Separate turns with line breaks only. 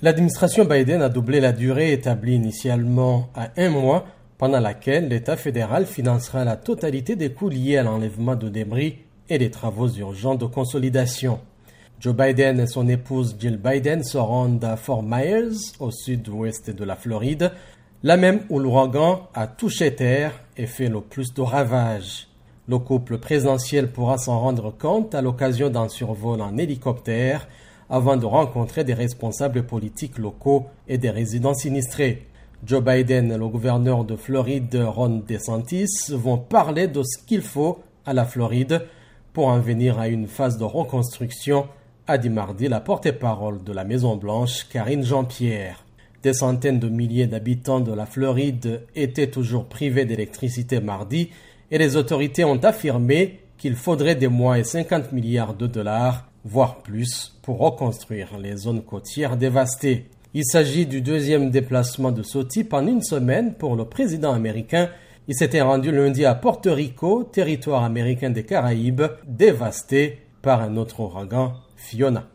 L'administration Biden a doublé la durée établie initialement à un mois pendant laquelle l'État fédéral financera la totalité des coûts liés à l'enlèvement de débris et des travaux urgents de consolidation. Joe Biden et son épouse Jill Biden se rendent à Fort Myers, au sud-ouest de la Floride, là même où l'ouragan a touché terre et fait le plus de ravages. Le couple présidentiel pourra s'en rendre compte à l'occasion d'un survol en hélicoptère avant de rencontrer des responsables politiques locaux et des résidents sinistrés. Joe Biden et le gouverneur de Floride, Ron DeSantis, vont parler de ce qu'il faut à la Floride pour en venir à une phase de reconstruction, a dit mardi la porte-parole de la Maison-Blanche, Karine Jean-Pierre. Des centaines de milliers d'habitants de la Floride étaient toujours privés d'électricité mardi et les autorités ont affirmé qu'il faudrait des mois et 50 milliards de dollars voire plus, pour reconstruire les zones côtières dévastées. Il s'agit du deuxième déplacement de ce type en une semaine pour le président américain. Il s'était rendu lundi à Porto Rico, territoire américain des Caraïbes, dévasté par un autre ouragan, Fiona.